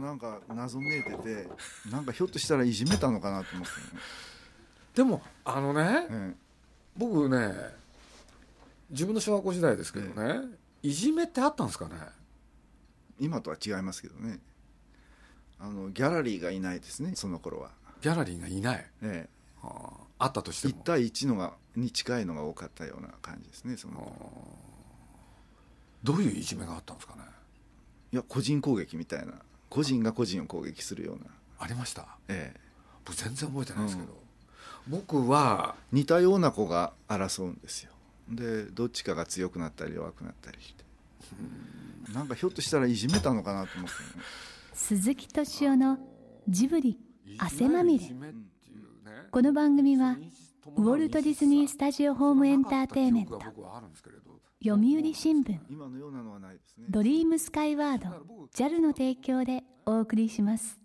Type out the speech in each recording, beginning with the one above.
なんか謎めいててなんかひょっとしたらいじめたのかなと思って、ね、でもあのね、え僕ね自分の小学校時代ですけどね、いじめってあったんですかね？え今とは違いますけどね。あのギャラリーがいないですねその頃は、ギャラリーがいない、えはあ、あったとしてえ、も。1対1のがに近いのが多かったような感じですねそのどういういじめがあったんですかね？いや個人攻撃みたいな個人が個人を攻撃するような、ありました？ええ、僕全然覚えてないですけど、僕は似たような子が争うんですよ。でどっちかが強くなったり弱くなったりして。なんかひょっとしたらいじめたのかなと思って、ね、鈴木敏夫のジブリ汗まみれ。この番組はウォルト・ディズニー・スタジオ・ホーム・エンターテインメント。読売新聞。ドリームスカイワード JAL の提供でお送りします。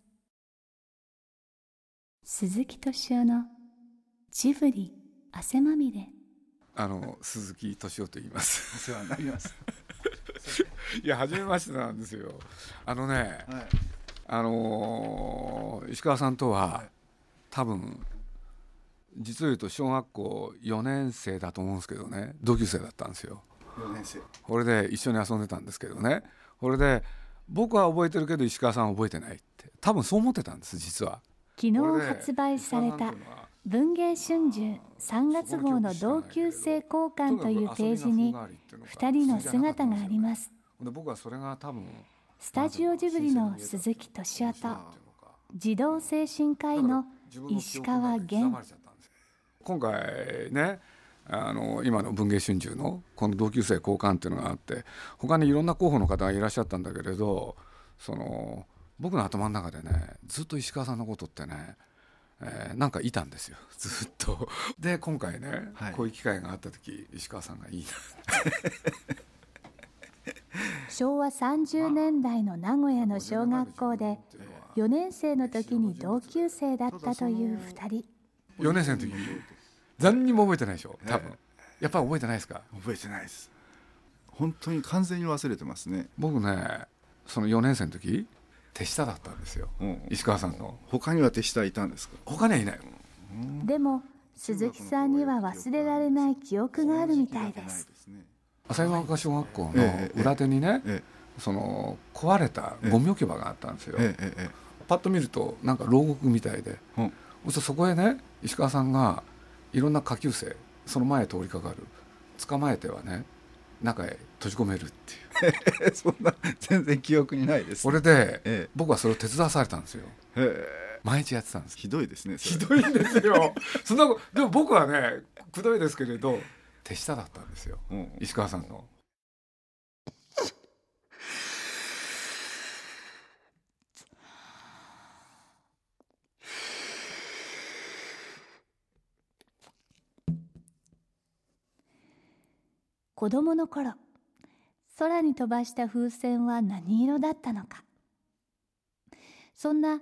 鈴木敏夫のジブリ汗まみれ。あの鈴木敏夫と言います。お世話になります。いや初めましてなんですよ。あのねはい。あのー石川さんとは、はい。多分実を言うと小学校4年生だと思うんですけどね。同級生だったんですよ。4年生。これで一緒に遊んでたんですけどね。これで僕は覚えてるけど石川さんは覚えてないって。多分そう思ってたんです実は。昨日発売された文芸春秋3月号の同級生交換というページに2人の姿があります。で僕はそれが多分スタジオジブリの鈴木敏夫と児童精神科医の石川源今回ねあの今の文藝春秋のこの同級生交換っていうのがあって他にいろんな候補の方がいらっしゃったんだけれどその僕の頭の中でねずっと石川さんのことってね、えーなんかいたんですよ。ずっと。で今回ね、はい。こういう機会があった時石川さんがいいな 昭和30年代の名古屋の小学校で4年生の時に同級生だったという2人4年生の時に何にも覚えてないでしょ？多分、やっぱり覚えてないですか？覚えてないです。本当に完全に忘れてますね、僕ねその4年生の時手下だったんですよ。うん。石川さんの他には手下いたんですか？他にはいないでも鈴木さんには忘れられない記憶があるみたいです。ね浅岩岡小学校えええの裏手にね、えその壊れたゴミ置き場があったんですよ、ええ。ええ。パッと見るとなんか牢獄みたいで、うんそそこへね石川さんがいろんな下級生その前へ通りかかる。捕まえてはね中へ閉じ込めるっていう。え そんな全然記憶にないですそれで、ええ。僕はそれを手伝わされたんですよ。へえ。毎日やってたんです。ひどいですねひどいんですよ。そんなでも僕はねくどいですけれど手下だったんですよ。うん。石川さんの子供の頃空に飛ばした風船は何色だったのか。そんな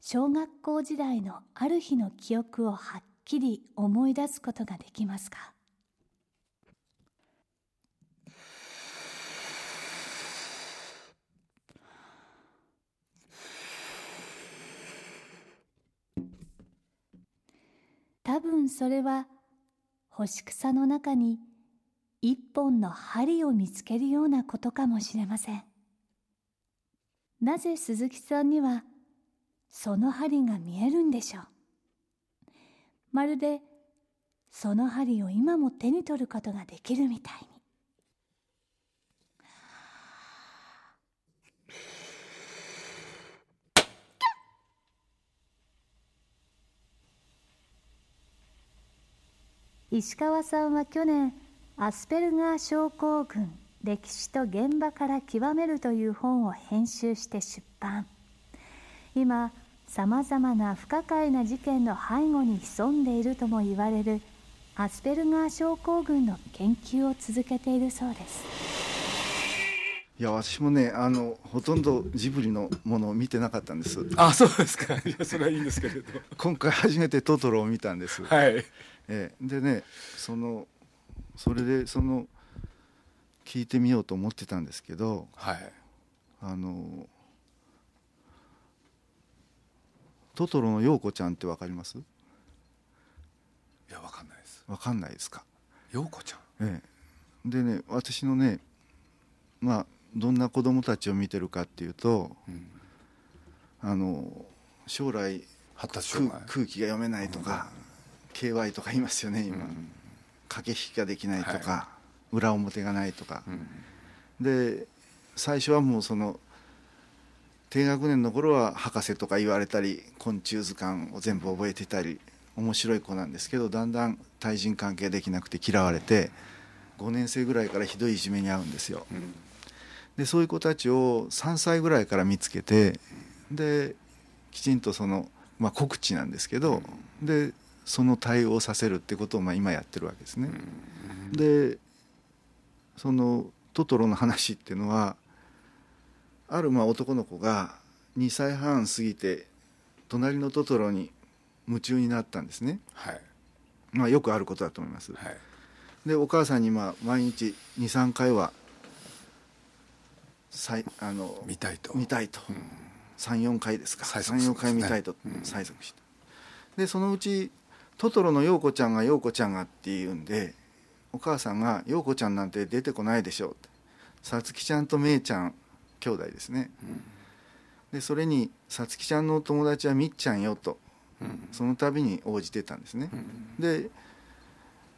小学校時代のある日の記憶をはっきり思い出すことができますか？多分それは干し草の中に一本の針を見つけるようなことかもしれません。なぜ鈴木さんにはその針が見えるんでしょう？まるでその針を今も手に取ることができるみたいに。石川さんは去年アスペルガー症候群歴史と現場から極めるという本を編集して出版。今さまざまな不可解な事件の背後に潜んでいるとも言われるアスペルガー症候群の研究を続けているそうです。いや私もねあのほとんどジブリのものを見てなかったんです。あそうですか。いやそれはいいんですけれど。今回初めてトトロを見たんです、はい。ええ。でねそのそれでその聞いてみようと思ってたんですけどはい。あのトトロの陽子ちゃんってわかります？いやわかんないです。わかんないですか？陽子ちゃん？ええ。でね私のねまあどんな子供たちを見てるかっていうとうん。あの将来発達空気が読めないとか、KY とか言いますよね今、うん駆け引きができないとか、は裏表がないとか、うん。で最初はもうその低学年の頃は博士とか言われたり昆虫図鑑を全部覚えてたり面白い子なんですけどだんだん対人関係できなくて嫌われて5年生ぐらいからひどいいじめに遭うんですよ。うん。でそういう子たちを3歳ぐらいから見つけてできちんとその、まあ、告知なんですけど、でその対応をさせるってことをまあ今やってるわけですね。でそのトトロの話っていうのはあるまあ男の子が2歳半過ぎて隣のトトロに夢中になったんですね、はい。まあ、よくあることだと思います。はい。でお母さんにまあ毎日23回はさいあの見たいと。見たいと、34回ですか。催促するんですね。34回見たいとうん催促した、でそのうちトトロの陽子ちゃんが陽子ちゃんがって言うんでお母さんが「陽子ちゃんなんて出てこないでしょ」って。さつきちゃんとめいちゃん兄弟ですね、でそれにさつきちゃんのお友達はみっちゃんよと。うん。その度に応じてたんですね、うん。で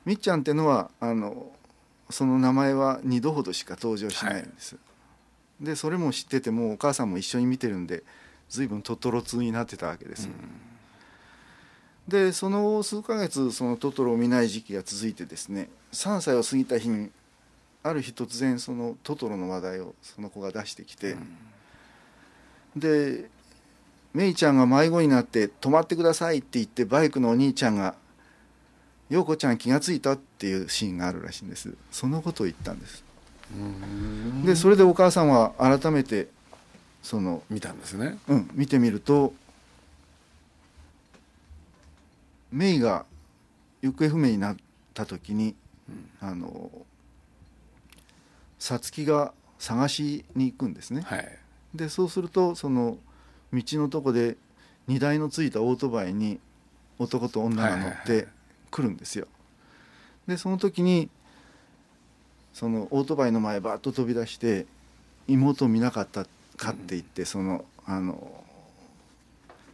みっちゃんってのはあのその名前は2度ほどしか登場しないんです、でそれも知っててもうお母さんも一緒に見てるんで随分トトロ通になってたわけです、でその数ヶ月そのトトロを見ない時期が続いてですね3歳を過ぎた日にある日突然そのトトロの話題をその子が出してきて、でメイちゃんが迷子になって「止まってください」って言ってバイクのお兄ちゃんが「陽子ちゃん気がついた?」っていうシーンがあるらしいんです。そのことを言ったんです。うん。でそれでお母さんは改めてその、見たんですね。うん、見てみるとメイが行方不明になった時にあのさつきが探しに行くんですね。はい。でそうするとその道のとこで荷台のついたオートバイに男と女が乗って来るんですよ。でその時にそのオートバイの前バーッと飛び出して妹を見なかったかって言って、そのあの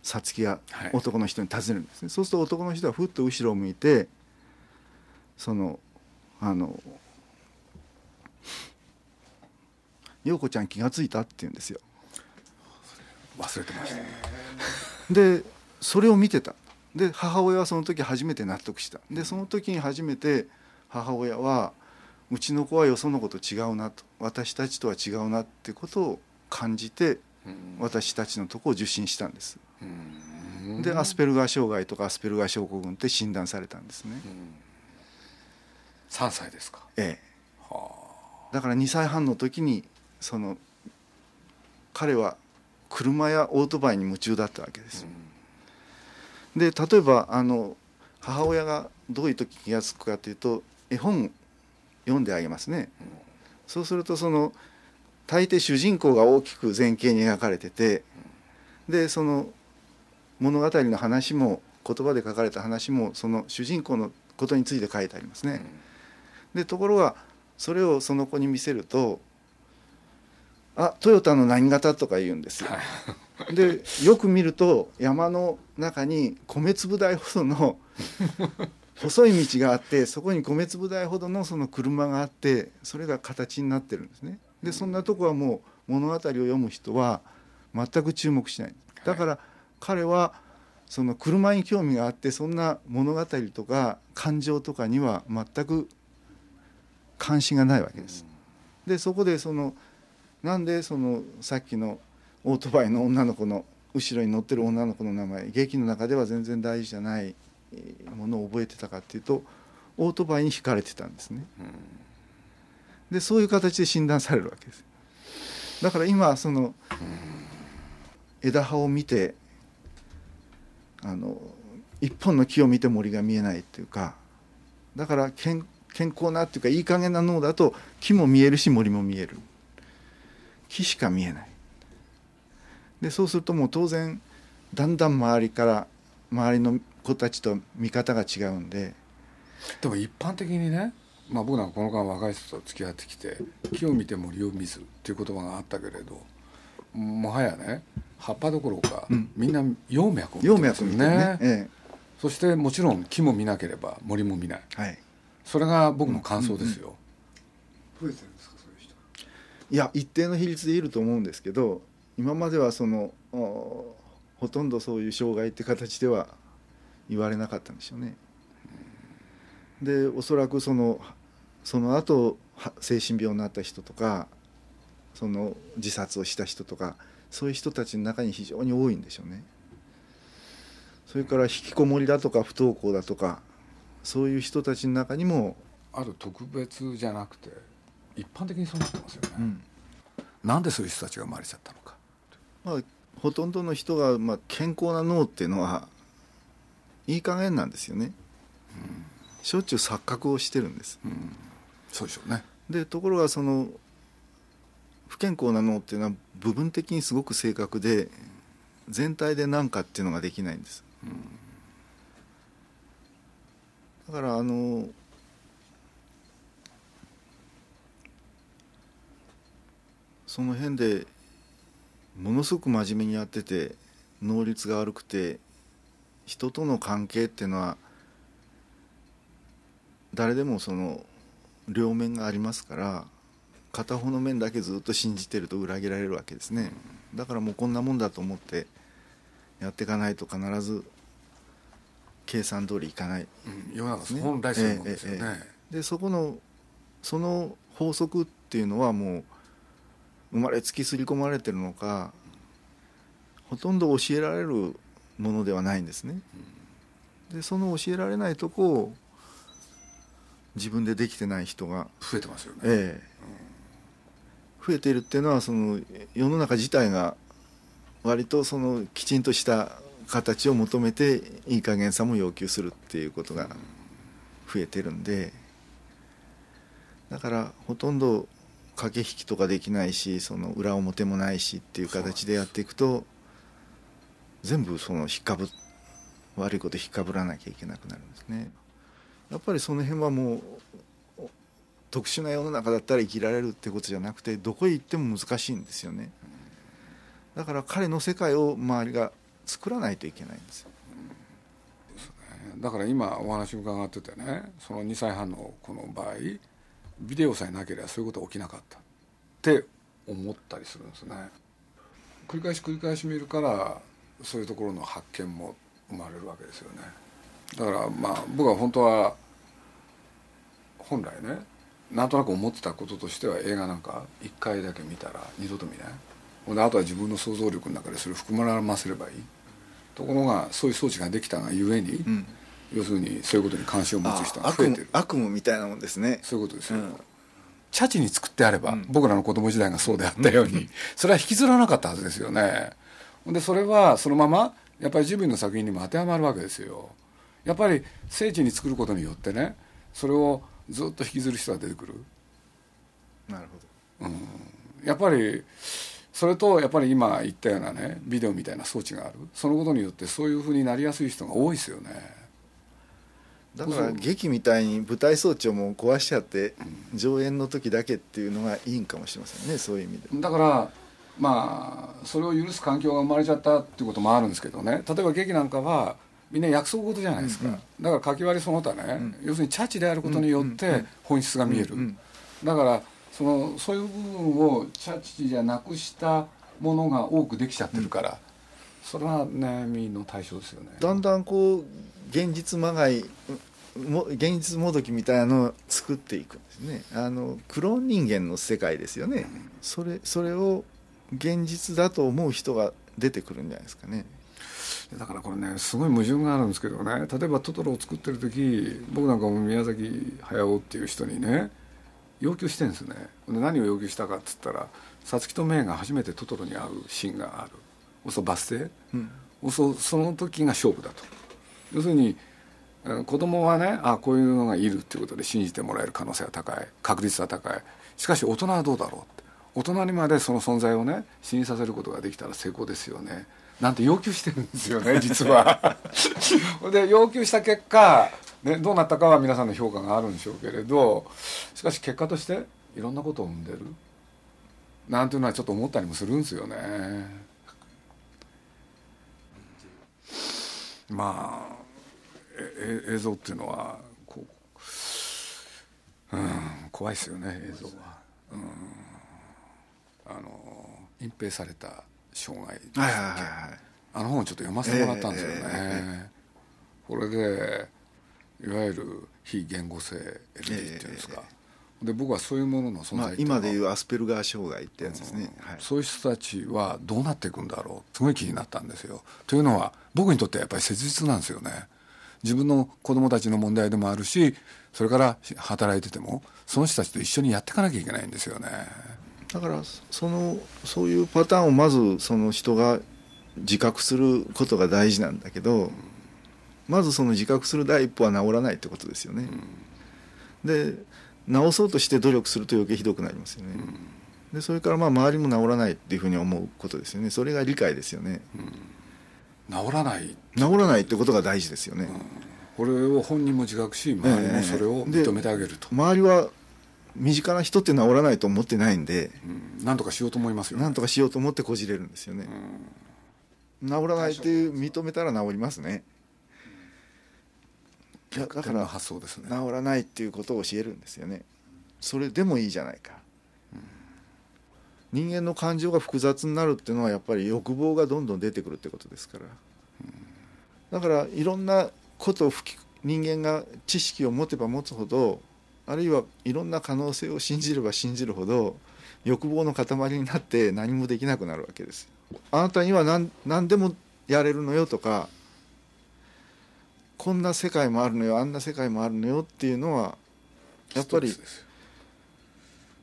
さつきがはい。男の人に尋ねるんですね、そうすると男の人はふっと後ろを向いてそのあの「陽子ちゃん気がついた?」って言うんですよ。忘れてました。でそれを見てた。で母親はその時初めて納得した。でその時に初めて母親はうちの子はよその子と違うなと。私たちとは違うなってことを感じてうん私たちのとこを受診したんです。うん。でアスペルガー障害とかアスペルガー症候群って診断されたんですね。うん3歳ですか？ええ。はだから2歳半の時にその彼は車やオートバイに夢中だったわけです。あで例えばあの母親がどういう時気が付くかというと絵本読んであげますね、そうするとその大抵主人公が大きく前景に描かれててでその物語の話も言葉で書かれた話もその主人公のことについて書いてありますね、でところがそれをその子に見せると「あトヨタの何型?」とか言うんですよ。でよく見ると山の中に米粒大ほどの細い道があってそこに米粒大ほどのその車があってそれが形になってるんですね。でそんなとこはもう物語を読む人は全く注目しないだから彼はその車に興味があってそんな物語とか感情とかには全く関心がないわけです。でそこでそのなんでそのさっきのオートバイの女の子の後ろに乗ってる女の子の名前劇の中では全然大事じゃないえーものを覚えてたかっていうとオートバイに惹かれてたんですね。でそういう形で診断されるわけです。だから今その枝葉を見てあの一本の木を見て森が見えないっていうかだから健康なっていうかいい加減な脳だと木も見えるし森も見える。木しか見えない。でそうするともう当然だんだん周りから周りの子たちと見方が違うんで。でも一般的にね、まあ、僕なんかこの間若い人と付き合ってきて「木を見て森を見ず」っていう言葉があったけれどもはやね葉っぱどころか、うん。みんな葉脈を見葉てますよ脈見てね。えそしてもちろん木も見なければ森も見ない。えはい。それが僕の感想ですよ、増えてるんですかそういう人いや一定の比率でいると思うんですけど今まではそのおほとんどそういう障害って形では言われなかったんでしょうね。でおそらくそのその後は精神病になった人とかその自殺をした人とかそういう人たちの中に非常に多いんでしょうね。それから引きこもりだとか不登校だとかそういう人たちの中にも、ある特別じゃなくて一般的にそうなってますよね、うん。なんでそういう人たちが生まれちゃったのか。まあ、ほとんどの人が、まあ、健康な脳っていうのはいい加減なんですよね、しょっちゅう錯覚をしてるんです。そうでしょうね。でところがその不健康な脳っていうのは部分的にすごく正確で全体で何かっていうのができないんです、だからあのその辺でものすごく真面目にやってて能率が悪くて人との関係っていうのは誰でもその両面がありますから片方の面だけずっと信じてると裏切られるわけですね。だからもうこんなもんだと思ってやっていかないと必ず計算通りいかない。うん世の中ね本来そういうもんですよね、ええええでそこのその法則っていうのはもう生まれつき刷り込まれてるのかほとんど教えられるものではないんですね。でその教えられないとこを自分でできてない人が、増えてますよね、ええ増えているっていうのはその世の中自体が割とそのきちんとした形を求めていい加減さも要求するっていうことが増えてるんでだからほとんど駆け引きとかできないしその裏表もないしっていう形でやっていくと全部その引っかぶ悪いこと引っかぶらなきゃいけなくなるんですね。やっぱりその辺はもう特殊な世の中だったら生きられるってことじゃなくてどこへ行っても難しいんですよね。だから彼の世界を周りが作らないといけないんですよ。だから今お話伺っててねその2歳半の子の場合ビデオさえなければそういうことは起きなかったって思ったりするんですね繰り返し繰り返し見るからそういうところの発見も生まれるわけですよねだからまあ僕は本当は本来ねなんとなく思ってたこととしては映画なんか1回だけ見たら二度と見ない。ほんであとは自分の想像力の中でそれを含ませればいい。ところがそういう装置ができたがゆえに、ん。要するにそういうことに関心を持つ人が増えてる。悪夢みたいなもんですね。そういうことですよ、うん。チャチに作ってあれば、ん。僕らの子供時代がそうであったように、それは引きずらなかったはずですよね。でそれはそのままやっぱりジブリの作品にも当てはまるわけですよやっぱり聖地に作ることによってねそれをずっと引きずる人が出てくる。なるほど。やっぱりそれとやっぱり今言ったようなねビデオみたいな装置がある。そのことによってそういうふうになりやすい人が多いですよね。だから劇みたいに舞台装置をもう壊しちゃって上演の時だけっていうのがいいんかもしれませんねそういう意味で。だからまあそれを許す環境が生まれちゃったっていうこともあるんですけどね。例えば劇なんかはみんな約束事じゃないですか、だから書き割りその他ね、要するにチャチであることによって本質が見える、だからそのそういう部分をチャチじゃなくしたものが多くできちゃってるから、それは悩みの対象ですよね。だんだんこう現実まがいも現実もどきみたいなのを作っていくんですね。あのクローン人間の世界ですよね、それそれを現実だと思う人が出てくるんじゃないですかねだからこれねすごい矛盾があるんですけどね。例えばトトロを作ってる時僕なんかも宮崎駿っていう人にね要求してるんですね。で何を要求したかっつったら皐月とメイが初めてトトロに会うシーンがある。そバス停、うん、そその時が勝負だと。要するに子供はねあこういうのがいるっていうことで信じてもらえる可能性は高い。確率は高い。しかし大人はどうだろうって。大人にまでその存在をね信じさせることができたら成功ですよねなんて要求してるんですよね 実は。で要求した結果、ね、どうなったかは皆さんの評価があるんでしょうけれどしかし結果としていろんなことを生んでる。なんていうのはちょっと思ったりもするんですよね。まあえ映像っていうのはこう、うん、怖いですよね映像は、うん、あの隠蔽された障害はいはいはい、あの本をちょっと読ませてもらったんですよね、えー、これでいわゆる非言語性 LD っていうんですか、で僕はそういうものの存在、まあ、今でいうアスペルガー障害ってやつですね、うんはい、そういう人たちはどうなっていくんだろうすごい気になったんですよというのは僕にとってやっぱり切実なんですよね自分の子供たちの問題でもあるしそれから働いててもその人たちと一緒にやっていかなきゃいけないんですよねだからそのそういうパターンをまずその人が自覚することが大事なんだけど、うん、まずその自覚する第一歩は治らないってことですよね、うん、で治そうとして努力すると余計ひどくなりますよね、うん、でそれからまあ周りも治らないっていうふうに思うことですよね。それが理解ですよね、治らない。治らないってことが大事ですよね、これを本人も自覚し周りもそれを認めてあげると、えー、周りは身近な人って治らないと思ってないんで、うん、なんとかしようと思いますよ、ね、なんとかしようと思ってこじれるんですよね、うん、治らないっていう認めたら治りますね、うん、だから発想ですね。治らないっていうことを教えるんですよね。それでもいいじゃないか、人間の感情が複雑になるっていうのはやっぱり欲望がどんどん出てくるってことですから、だからいろんなことを人間が知識を持てば持つほどあるいはいろんな可能性を信じれば信じるほど欲望の塊になって何もできなくなるわけですあなたには何何でもやれるのよとかこんな世界もあるのよあんな世界もあるのよっていうのはやっぱり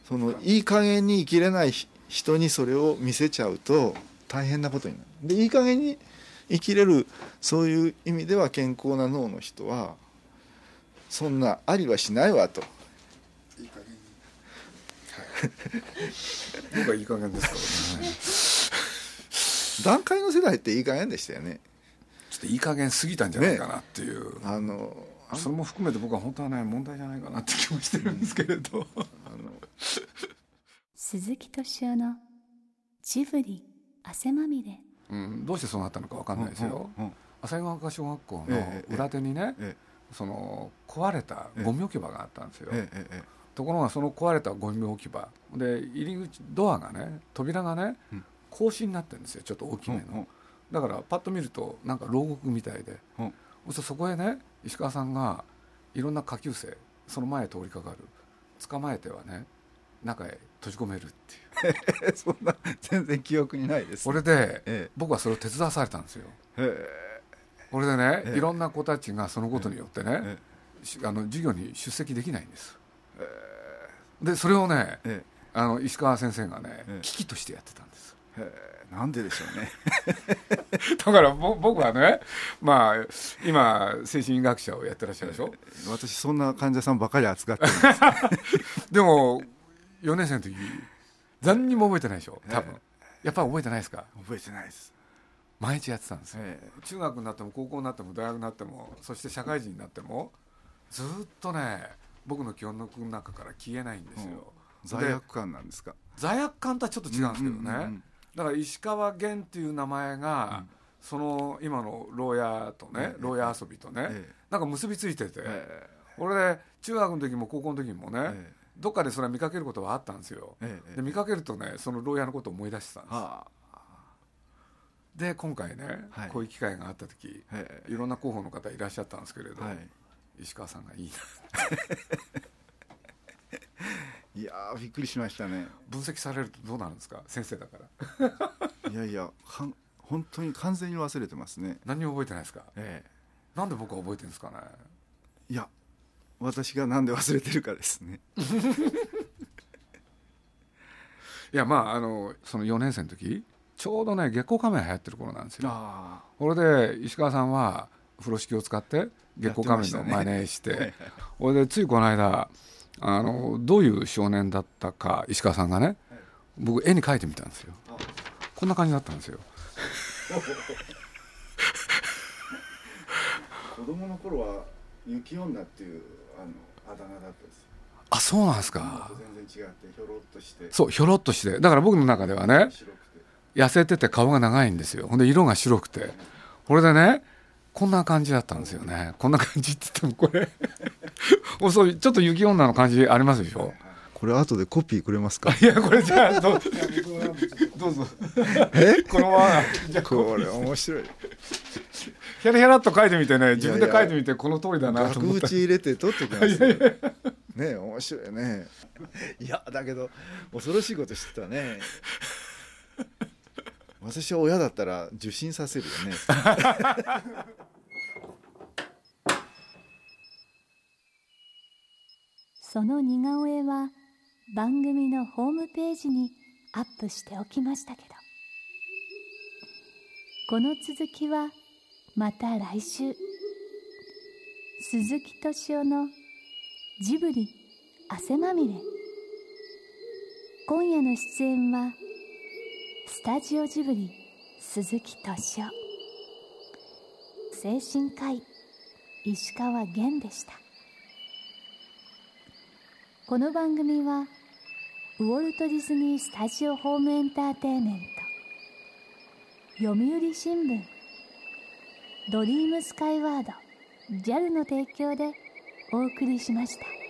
そのいい加減に生きれない人にそれを見せちゃうと大変なことになる。でいい加減に生きれるそういう意味では健康な脳の人はそんなありはしないわと。いい加減僕はいい加減ですからね。段階の世代っていい加減でしたよね。ちょっといい加減すぎたんじゃないかなっていう。ね、あのそれも含めて僕は本当はね問題じゃないかなって気もしてるんですけれど。あの鈴木敏夫のジブリ汗まみれ、うん、どうしてそうなったのか分かんないですよ、うんうん、旭川丘小学校の裏手にね、ええその壊れたゴミ置き場があったんですよ、え、ところがその壊れたゴミ置き場。で入り口ドアがね扉がね、うん、格子になってるんですよ。ちょっと大きめの、だからパッと見るとなんか牢獄みたいで、うん、そそこへね石川さんがいろんな下級生その前通りかかる。捕まえてはね中へ閉じ込めるっていう。そんな全然記憶にないです、ね、これで、ええ、僕はそれを手伝わされたんですよこれでね、え、いろんな子たちがそのことによってね、あの授業に出席できないんです、でそれをね、あの石川先生がね、危機としてやってたんです。なんででしょうね。だから僕はねまあ今精神医学者をやってらっしゃるでしょ？私そんな患者さんばかり扱ってるんです。でも4年生の時何にも覚えてないでしょ？多分、やっぱり覚えてないですか？覚えてないです毎日やってたんですよ、中学になっても高校になっても大学になってもそして社会人になってもずっとね僕の記憶の中から消えないんですよ、罪悪感なんですか？罪悪感とはちょっと違うんですけどね、うんうんうん、だから石川源っていう名前が、うん、その今の牢屋とね、牢屋遊びとね、ええ、なんか結びついてて、え、俺で中学の時も高校の時もね、どっかでそれは見かけることはあったんですよ、で見かけるとねその牢屋のことを思い出してたんです、はあ、で今回ね、はい。こういう機会があった時はいいろんな候補の方いらっしゃったんですけれど、はい。石川さんがいいな いやーびっくりしましたね。分析されるとどうなるんですか？先生だから。いやいやかん本当に完全に忘れてますね。何にも覚えてないですか？えなんで僕は覚えてるんですかね？えいや私がなんで忘れてるかですね。いやまああのその4年生の時ちょうどね月光仮面流行ってる頃なんですよ。あこれで石川さんは風呂敷を使って月光仮面の真似して。やってまこれでついこの間あのどういう少年だったか石川さんがね僕絵に描いてみたんですよ。こんな感じだったんですよ。子供の頃は雪女っていうあのあだ名だったですあそうなんですか。全然違ってひょろっとして。そうひょろっとして。だから僕の中ではね白くて痩せてて顔が長いんですよ。ほんで色が白くて。これでねこんな感じだったんですよね。こんな感じって言ってもこれもうそうちょっと雪女の感じありますでしょ？これ後でコピーくれますか？いやこれじゃあどうどうぞ。え？このままじゃあこれ面白い。ヒャラヒャラっと書いてみてね。自分で書いてみてこの通りだなと額思った。縁入れて取ってきます。よね面白いね。いやだけど恐ろしいことしてたね私は親だったら受診させるよね。その似顔絵は番組のホームページにアップしておきましたけど。この続きはまた来週。鈴木敏夫のジブリ汗まみれ。今夜の出演はスタジオジブリ鈴木敏夫精神科医石川源でしたこの番組はウォルト・ディズニー・スタジオ・ホーム・エンターテインメント読売新聞ドリームスカイワード JAL の提供でお送りしました。